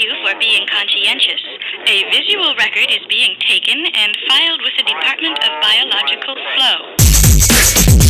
you for being conscientious. A visual record is being taken and filed with the Department of Biological Flow.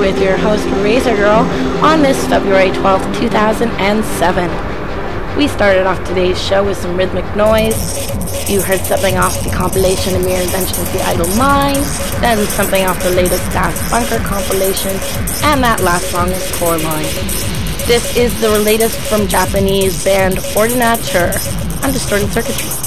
with your host Razor Girl on this February 12th, 2007. We started off today's show with some rhythmic noise. You heard something off the compilation A Mere Invention of the Idle Mind, then something off the latest Daft Bunker compilation, and that last song is Coraline. This is the latest from Japanese band Ordinateur on Distorted Circuitry.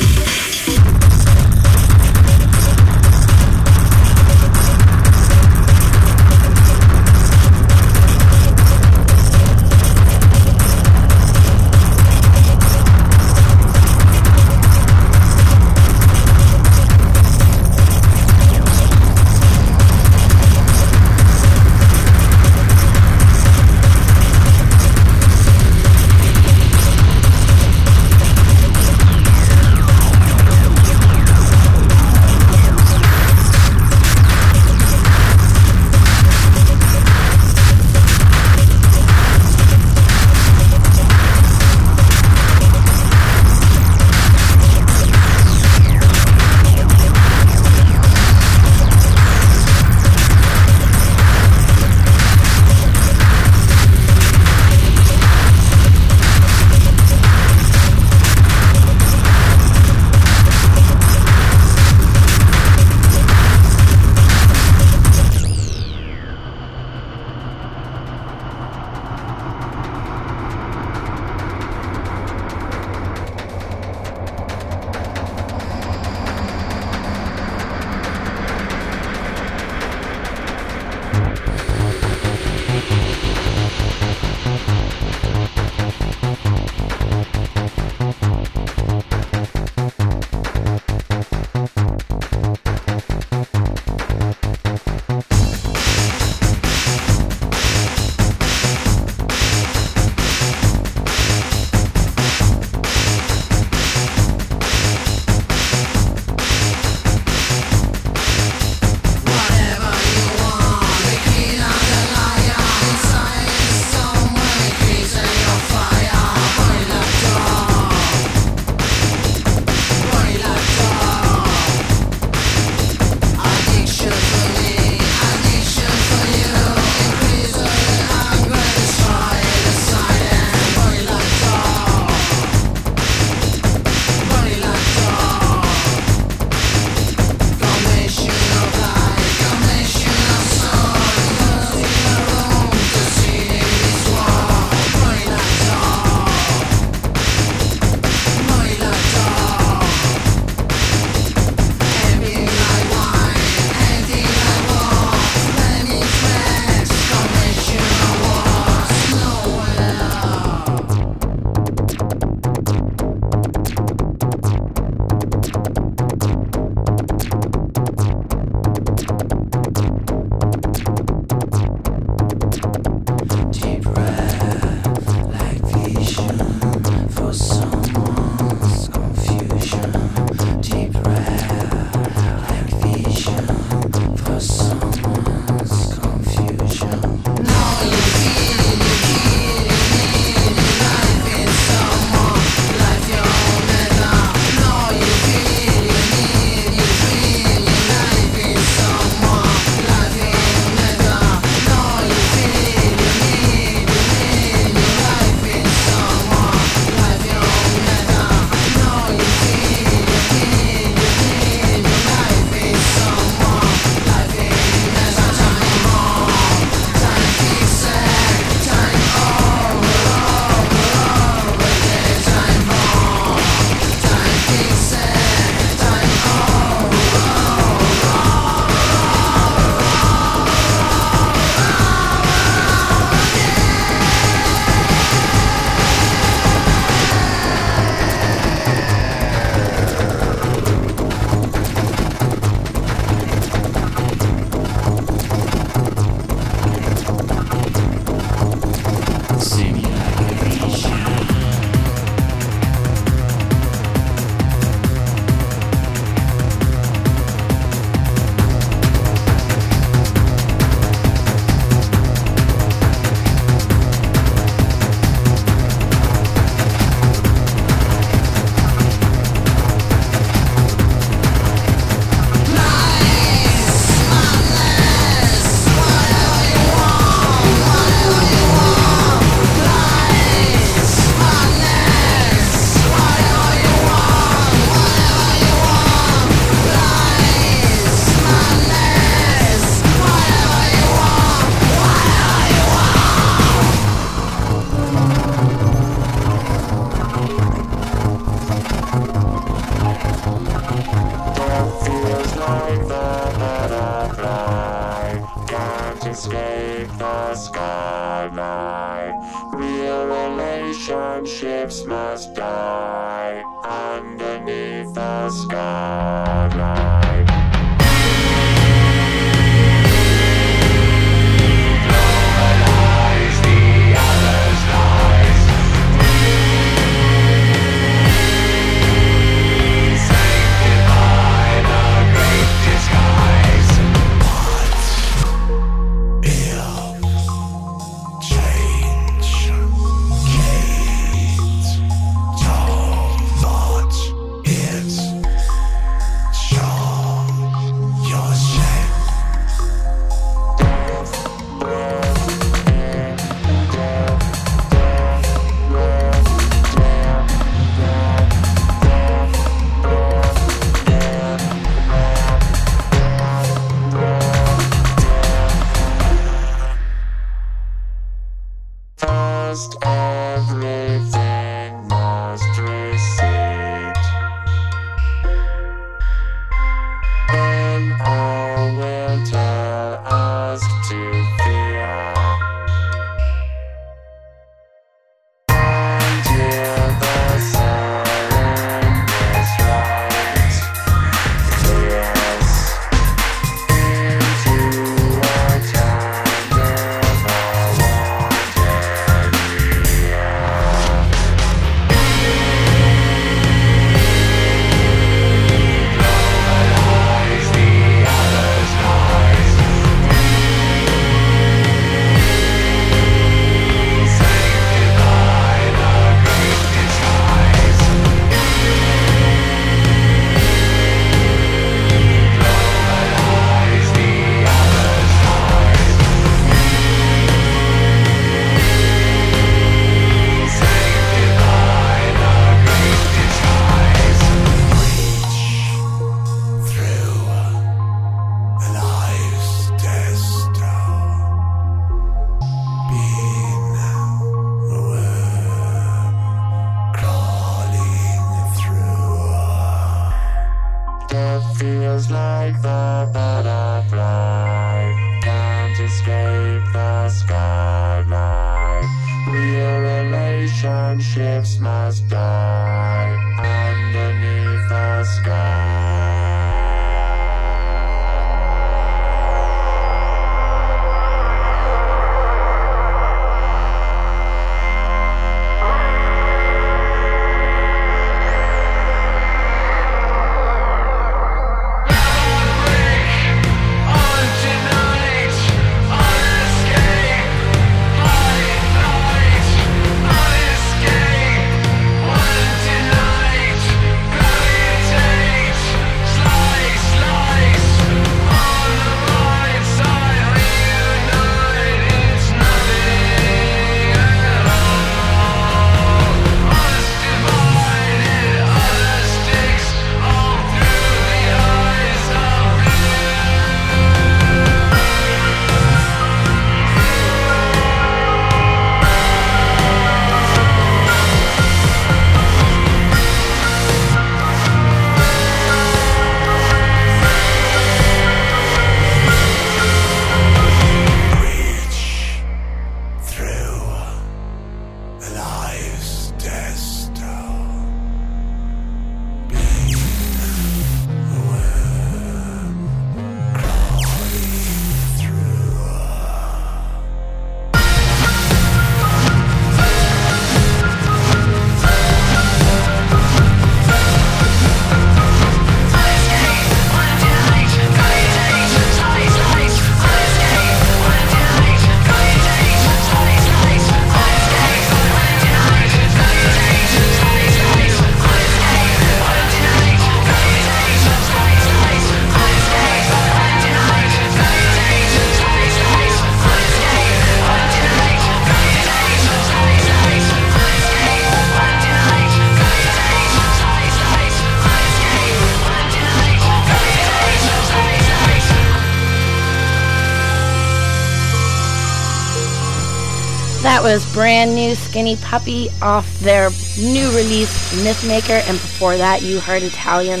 brand new Skinny Puppy off their new release Mythmaker, and before that you heard Italian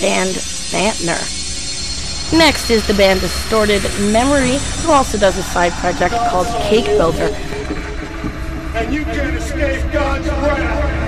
band Santner. Next is the band Distorted Memory, who also does a side project called Cake Builder. And you can escape God's wrath.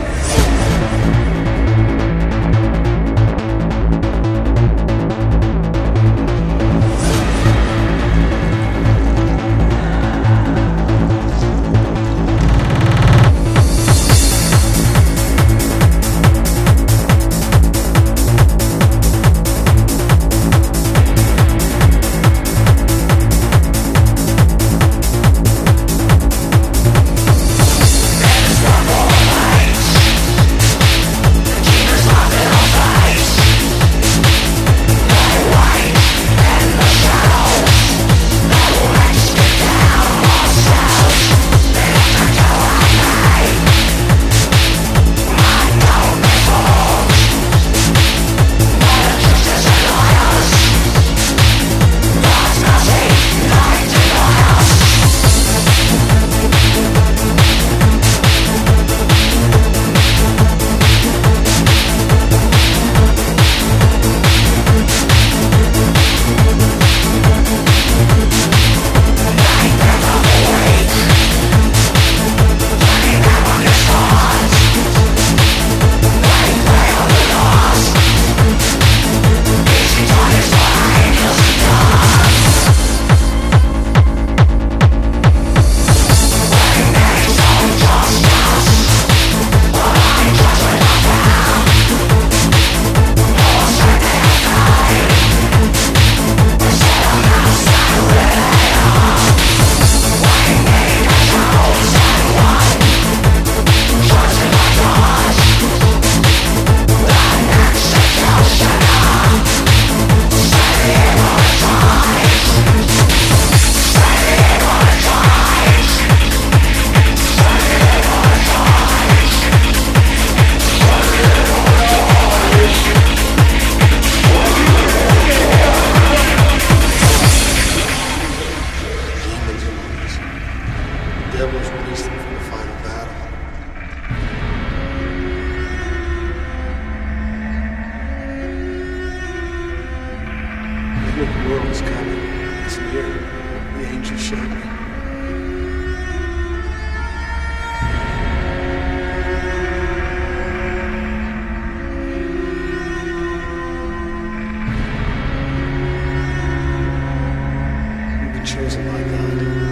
Been God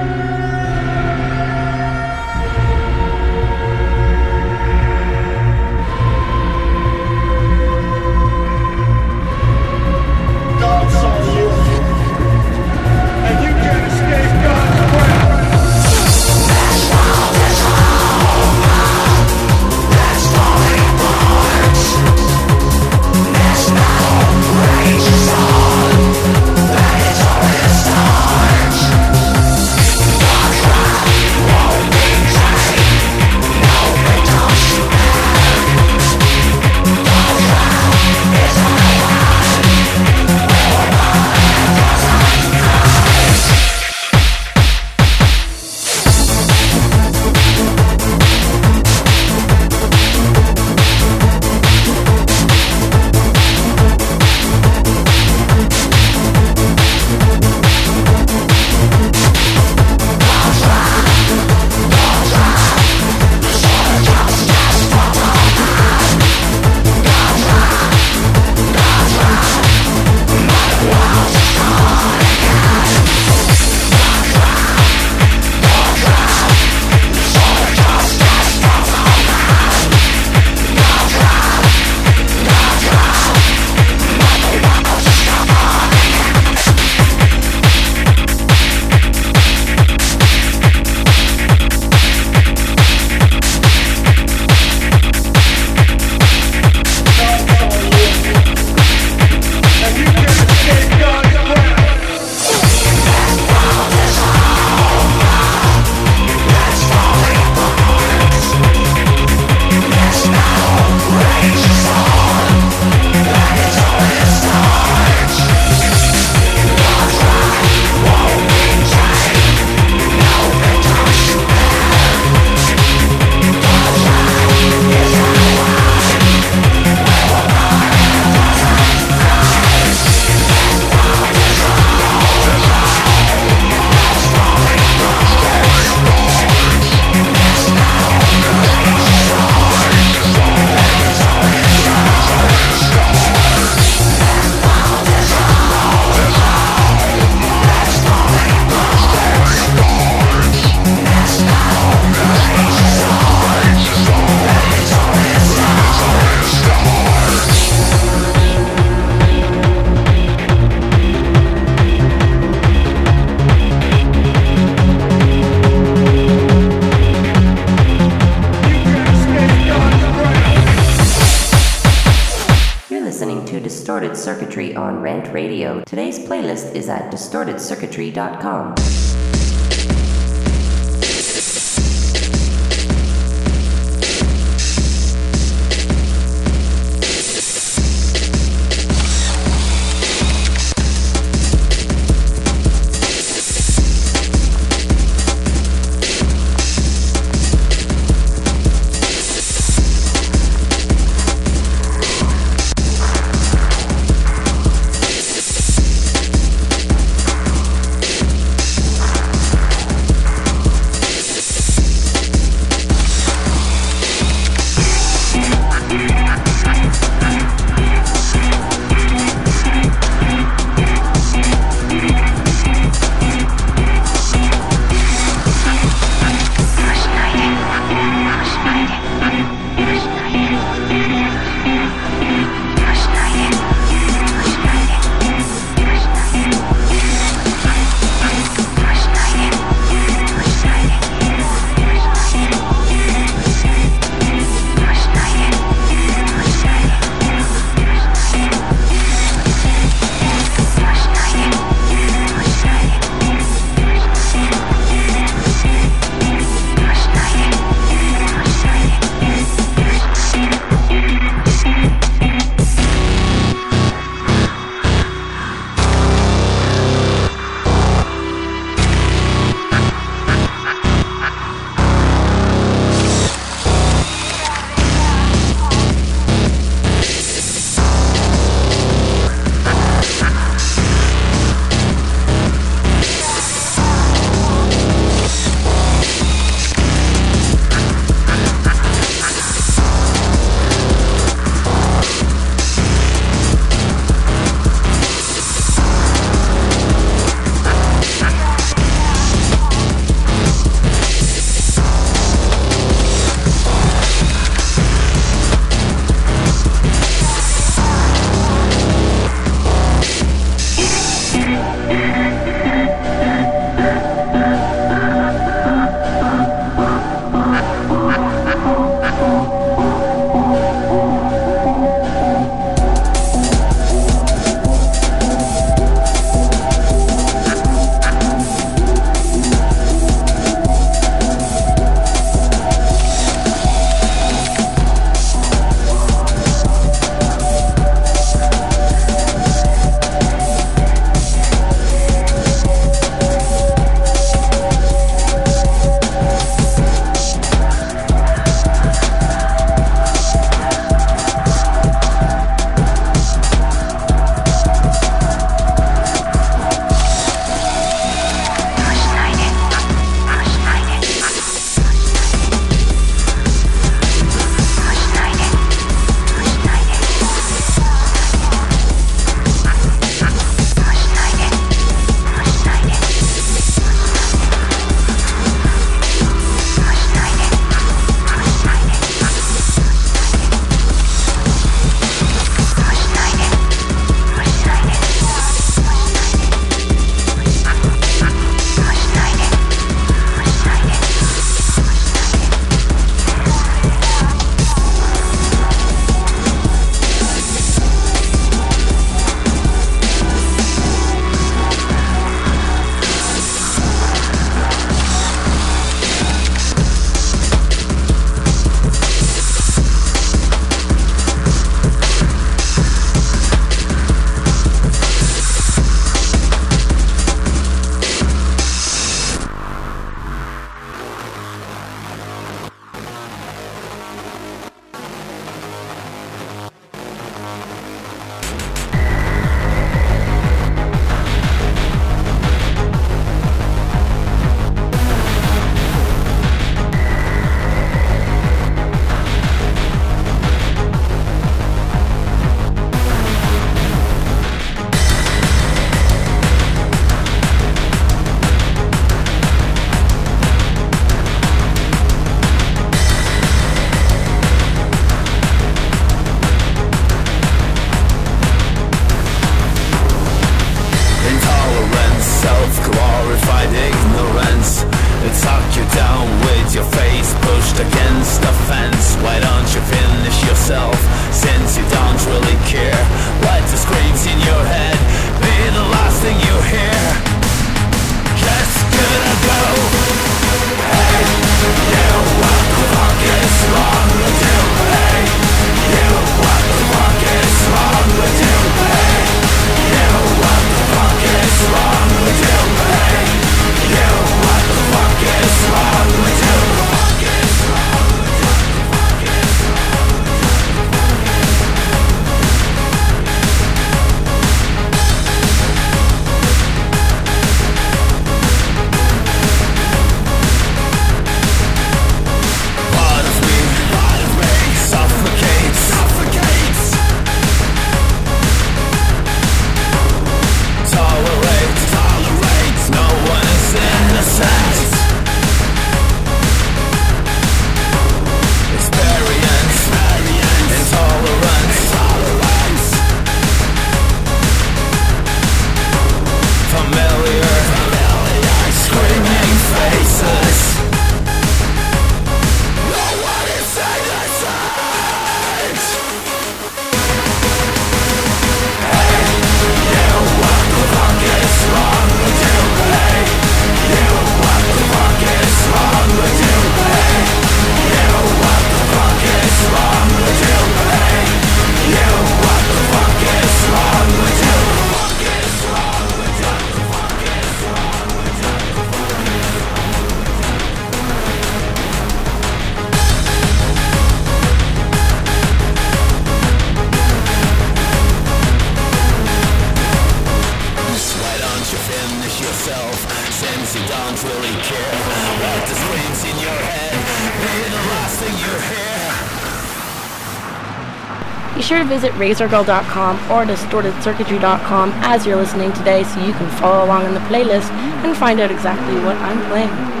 visit razorgirl.com or distortedcircuitry.com as you're listening today so you can follow along in the playlist and find out exactly what I'm playing.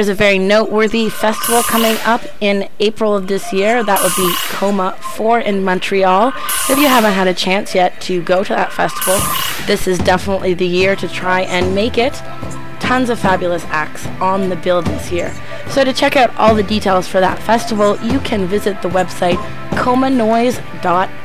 There's a very noteworthy festival coming up in April of this year. That would be Coma 4 in Montreal. If you haven't had a chance yet to go to that festival, this is definitely the year to try and make it. Tons of fabulous acts on the bill this year. So to check out all the details for that festival, you can visit the website comanoise.net.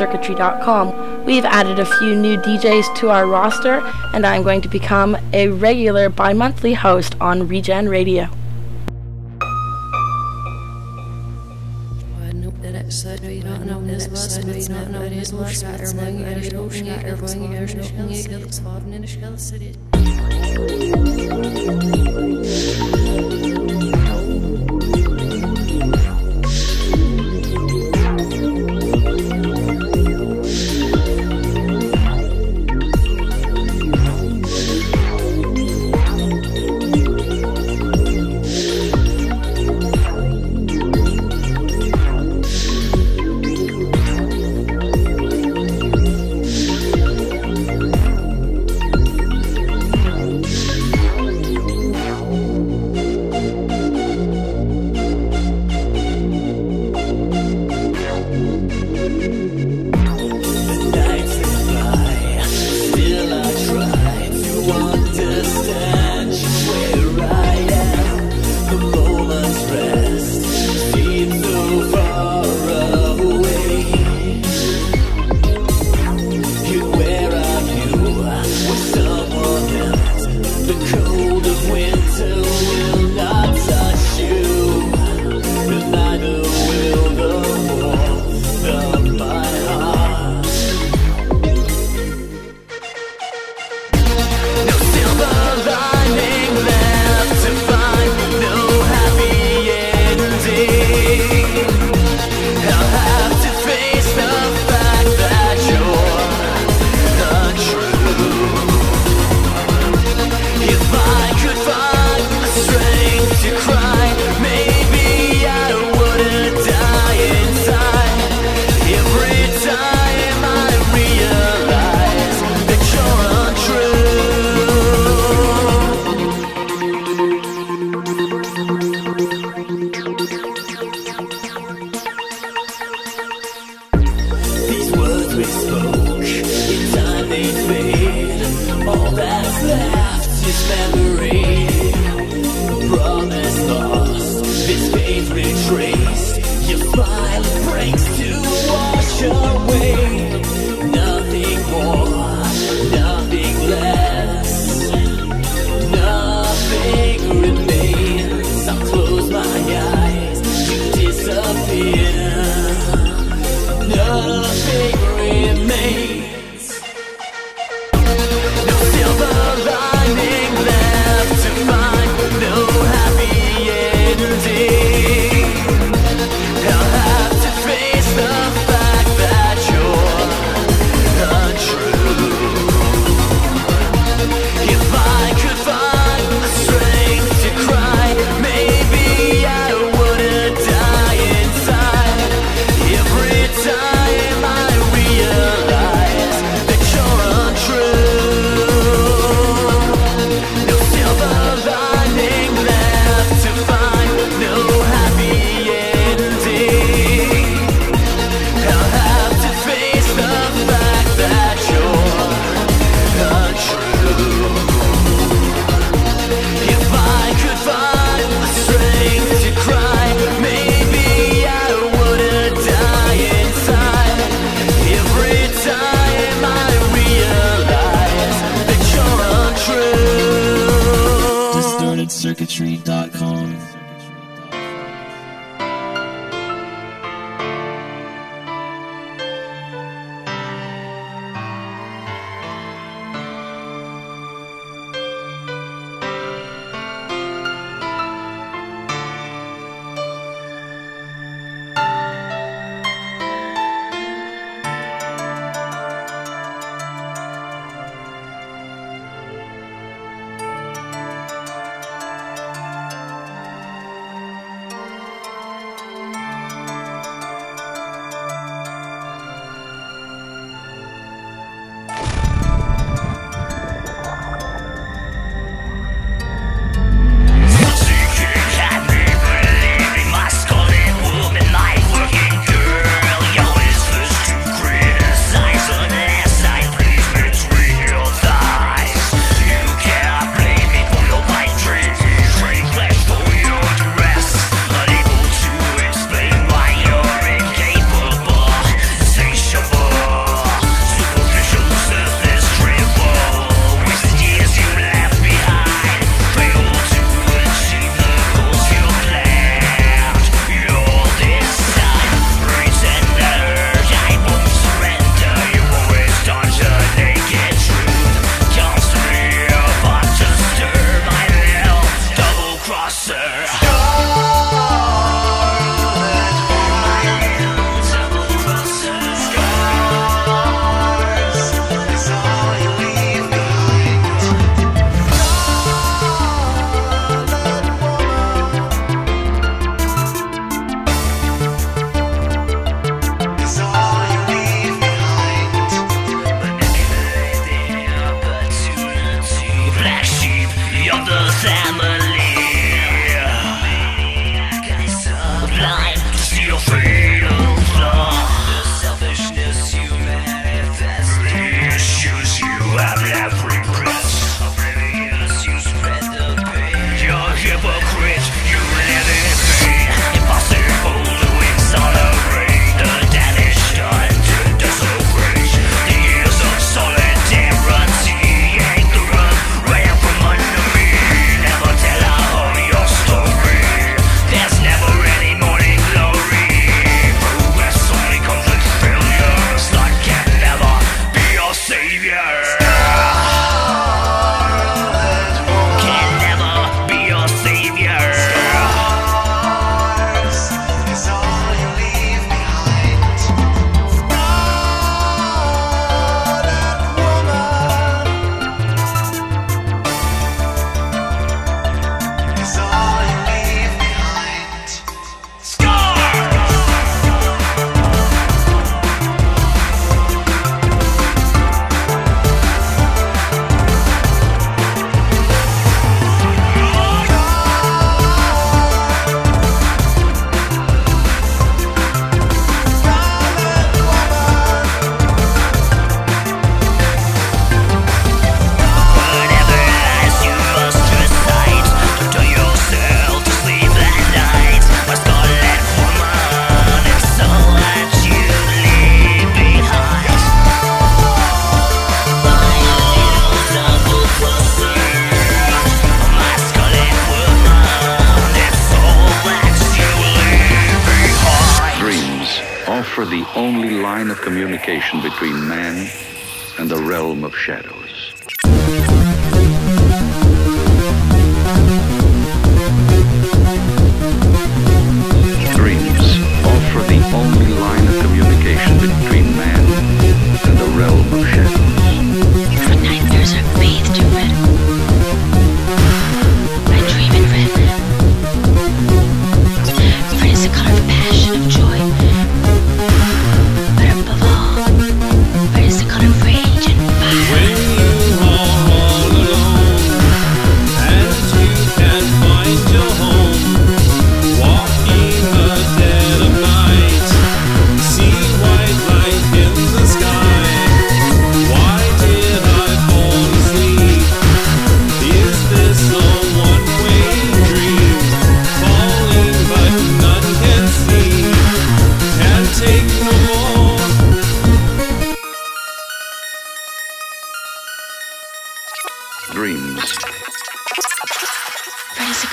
distortedcircuitry.com. We've added a few new DJs to our roster, and I'm going to become a regular bi monthly host on Regen Radio.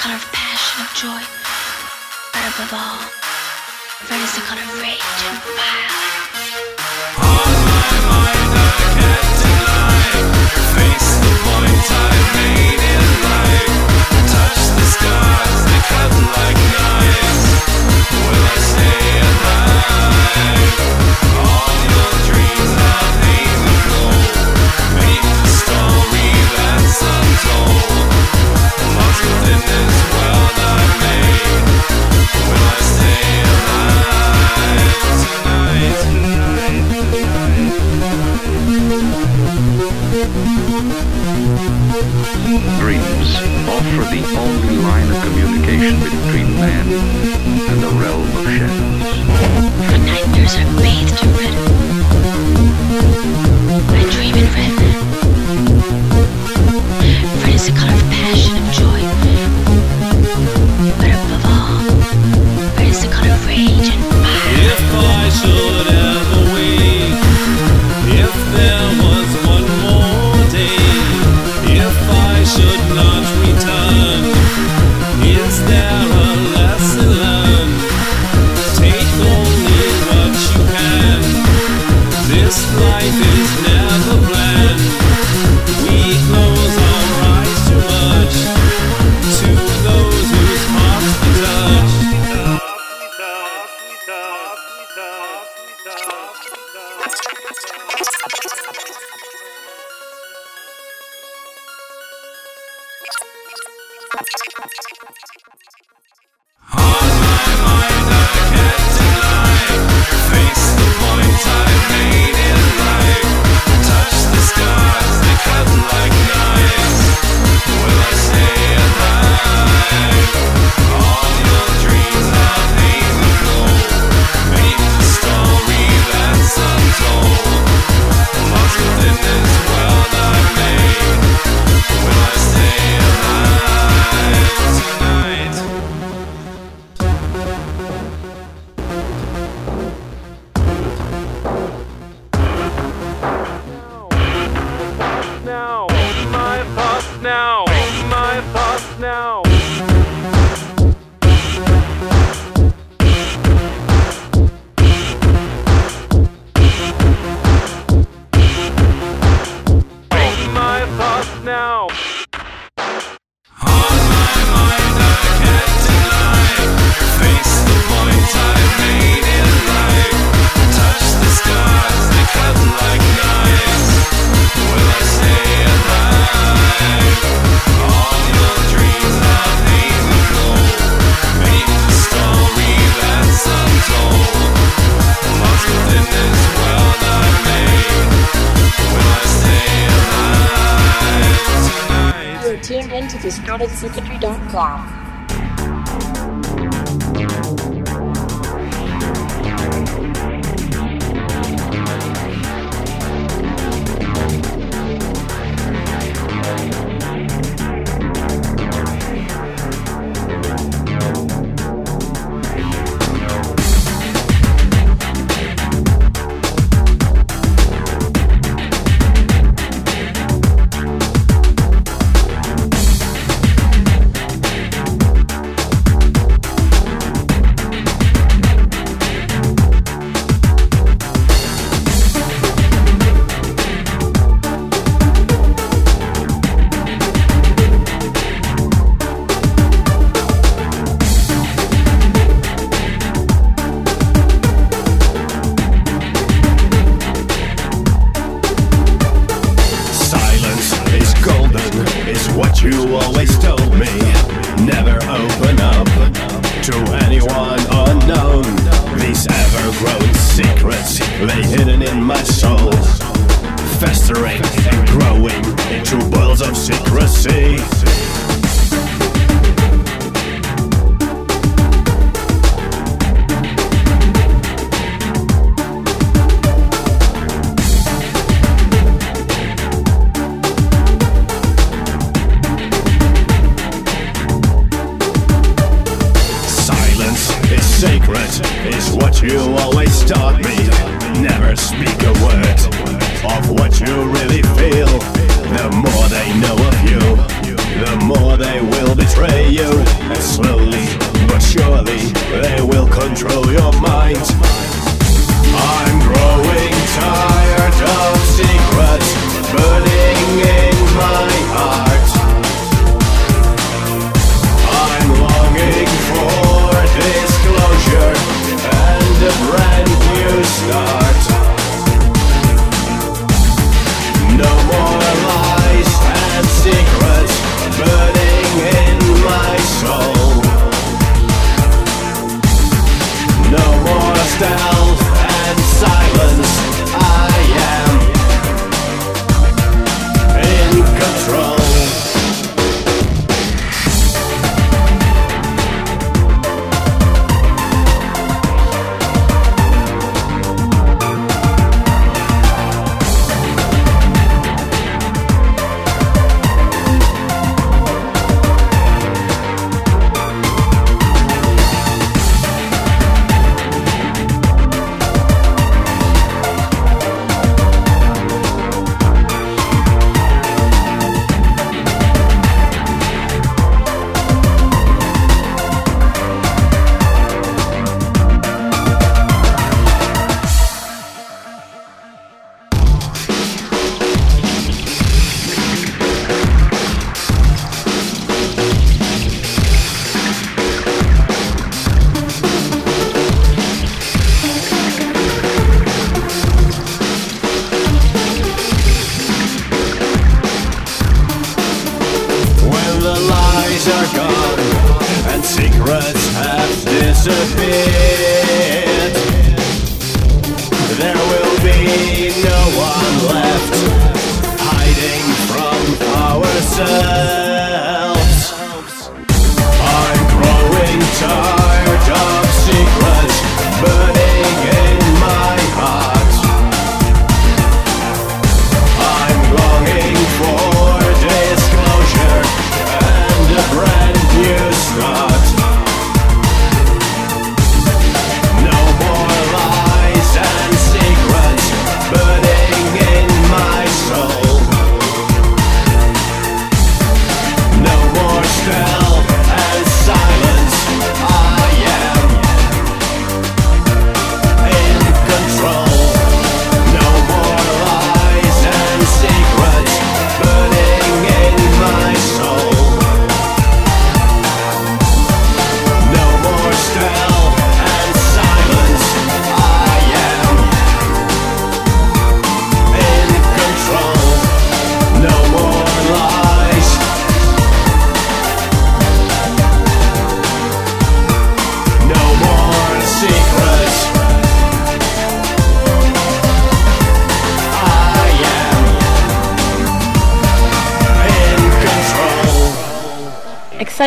color of passion, of joy, but above all, red is the color of rage and violence. On my mind, I can't deny. Face the point I made in life. Touch the scars they cut like knives. Will I stay alive? All dreams of. Make the story that's untold. Dreams offer the only line of communication between man and the realm of shadows. The nightmares are bathed in red. I dream in red. Red is the color of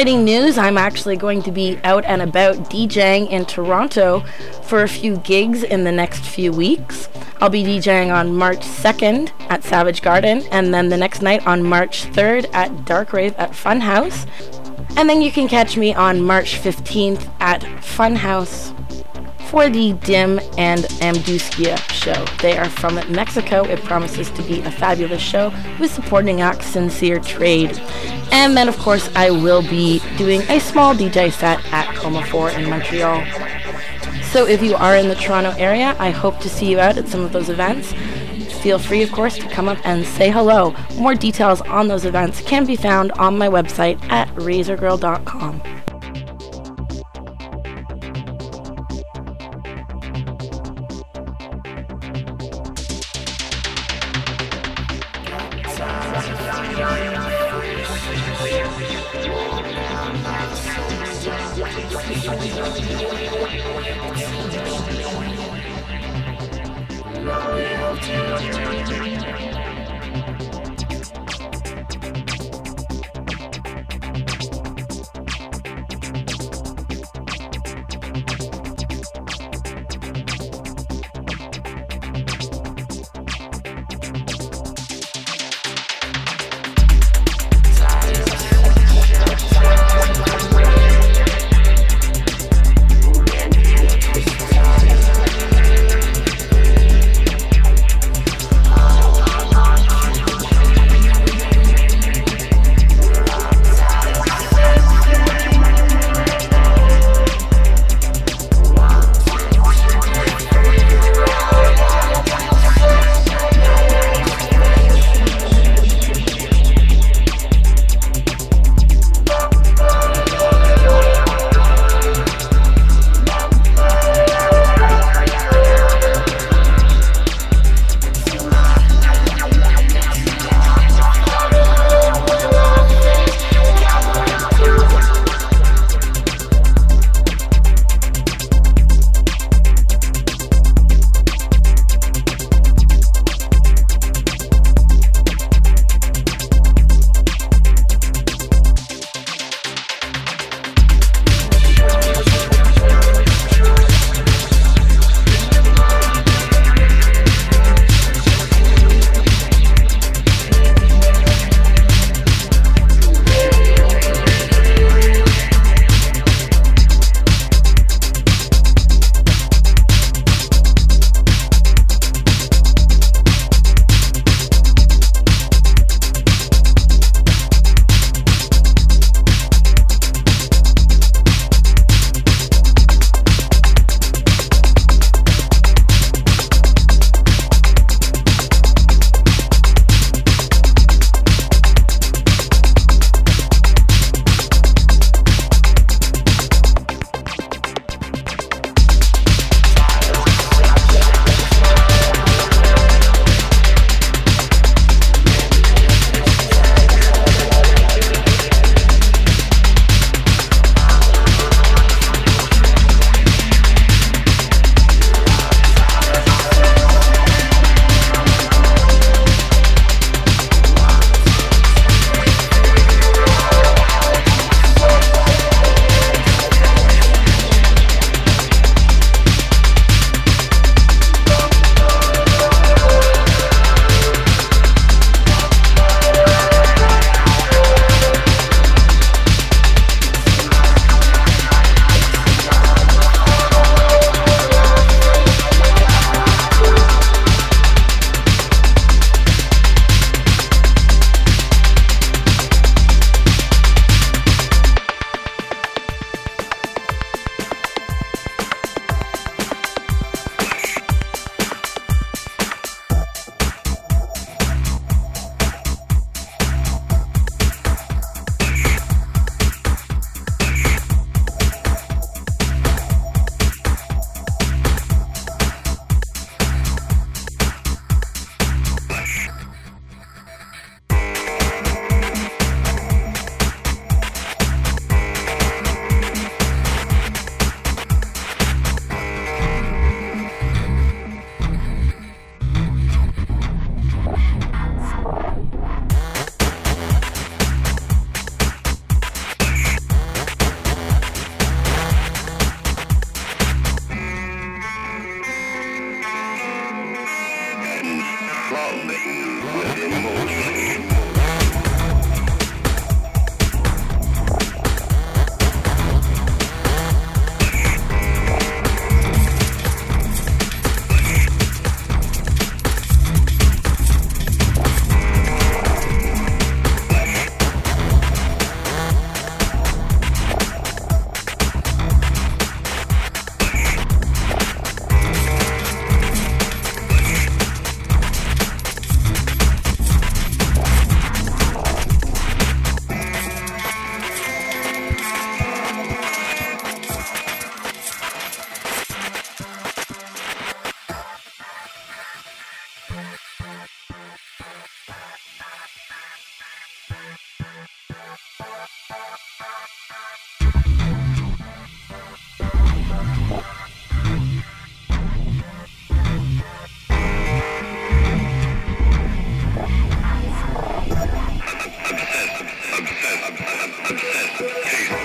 Exciting news I'm actually going to be out and about DJing in Toronto for a few gigs in the next few weeks. I'll be DJing on March 2nd at Savage Garden, and then the next night on March 3rd at Dark Rave at Funhouse. And then you can catch me on March 15th at Funhouse for the Dim and Amduscia show. They are from Mexico. It promises to be a fabulous show with supporting act Sincere Trade. And then, of course, I will be doing a small DJ set at Coma 4 in Montreal. So if you are in the Toronto area, I hope to see you out at some of those events. Feel free, of course, to come up and say hello. More details on those events can be found on my website at razorgirl.com. Hey.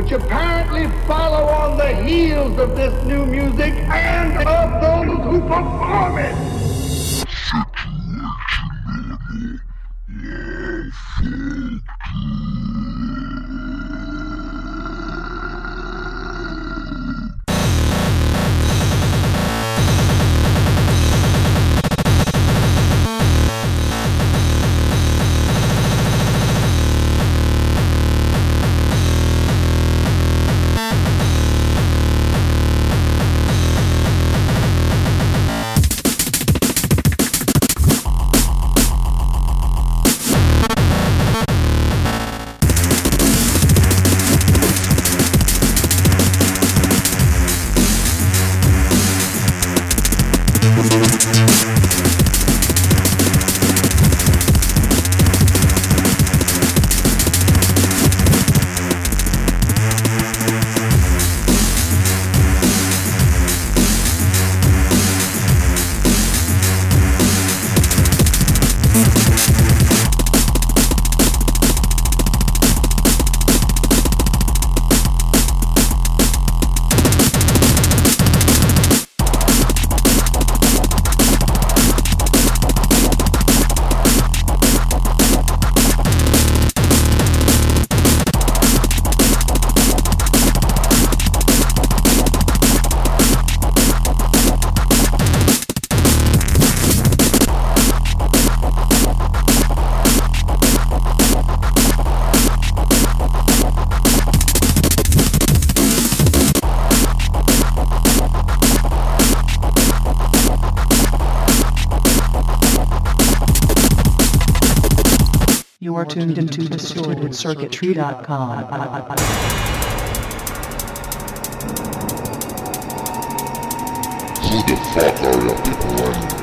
which apparently follow on the heels of this new music and of those who perform it. Tuned into DistortedCircuitry.com. Who the fuck are your people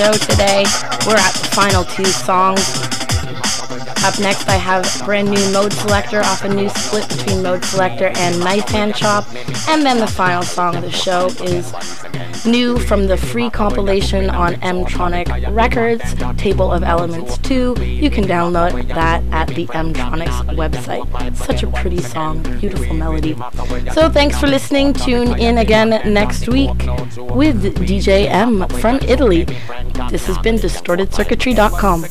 show today. We're at the final two songs. Up next, I have brand new Mode Selector off a new split between Mode Selector and Knife Hand Chop. And then the final song of the show is new from the free compilation on Mtronic Records, Table of Elements 2. You can download that at the Mtronics website. Such a pretty song, beautiful melody. So thanks for listening. Tune in again next week with DJ M from Italy. This has been DistortedCircuitry.com.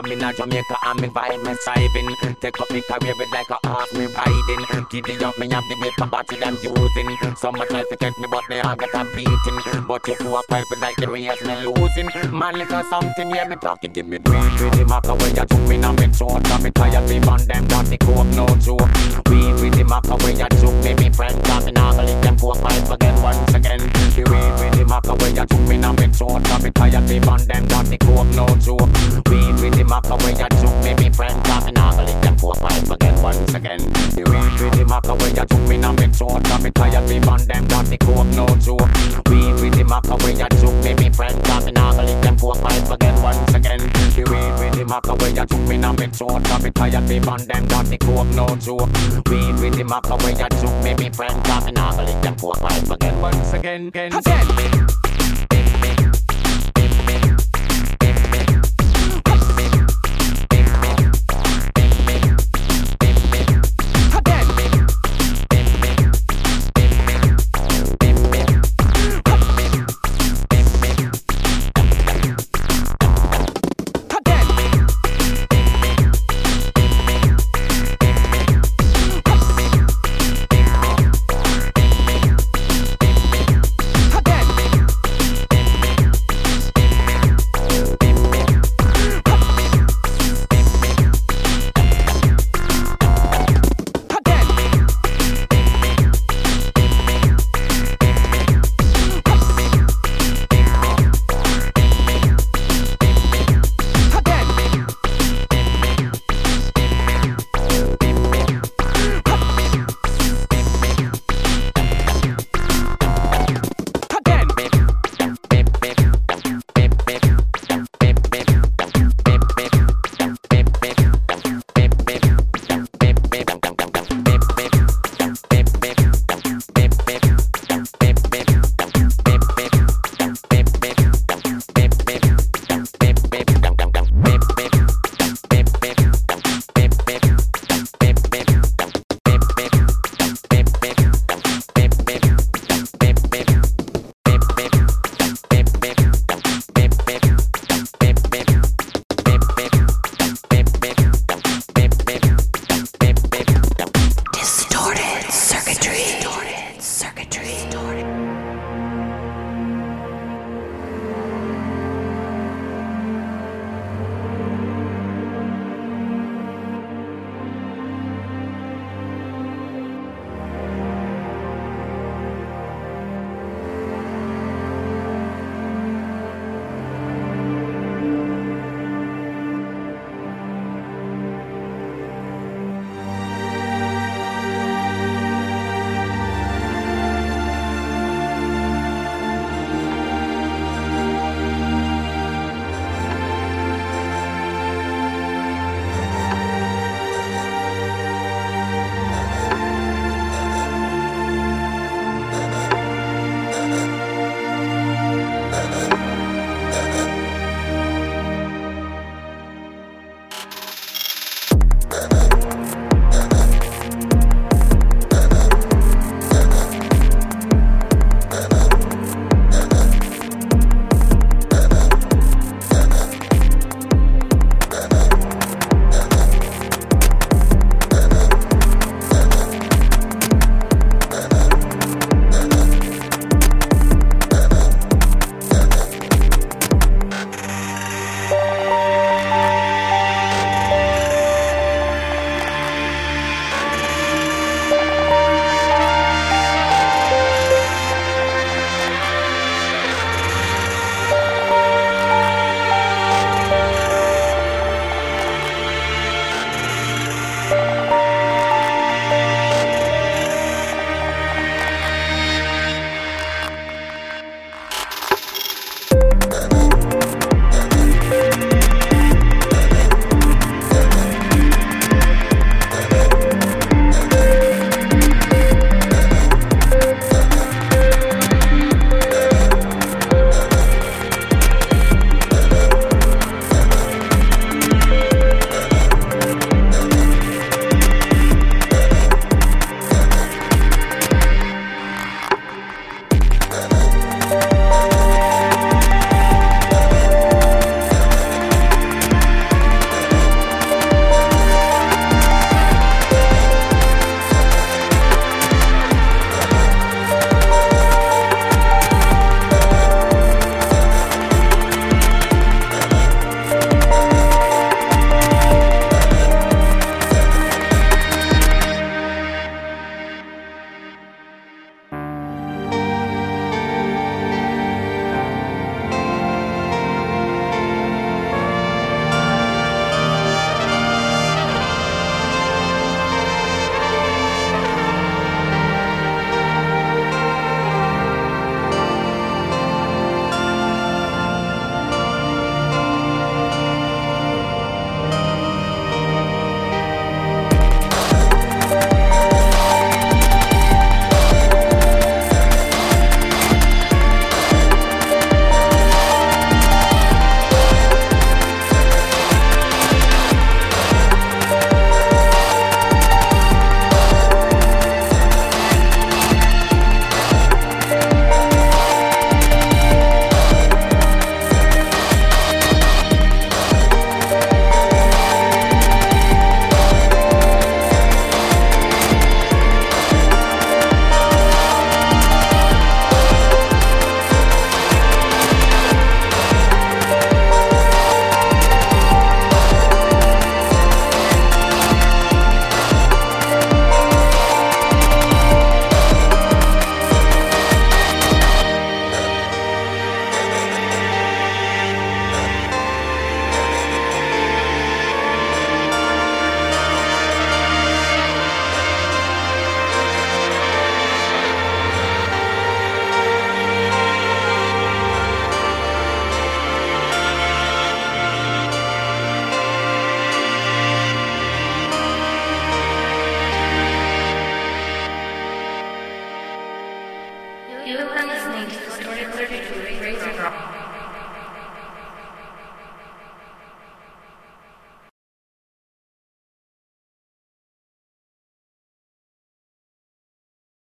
Come in a Jamaica and me vibe me striving Take up me career with like a horse me riding. Keep it up me have the paper battery I'm using Some a try to catch me but me I get a beating. But if you a pipe like the race me losing. Man little something yeah me talking give me. Weed with the mark away you took me now me throat Now me tired me burn them down the coke no joke. Weed with the mark away you took me me friend Now me now lick them four five again once again. The weed with the mark away you took me now me throat Now me tired me burn them down the coke no joke. Weed with the mark away you took me me friend Now me now lick them four five again once again. The weed with the mark away you took me now me throat Now me tired me burn them down the coke no joke Weed with the mark away you took me me friend Now me now lick them four five again once again The weed with the mark away you took me now me throat Now me tired me burn them down the coke no joke Weed with the mark away you took me me friend Now me now lick them four five again once again, again. Again.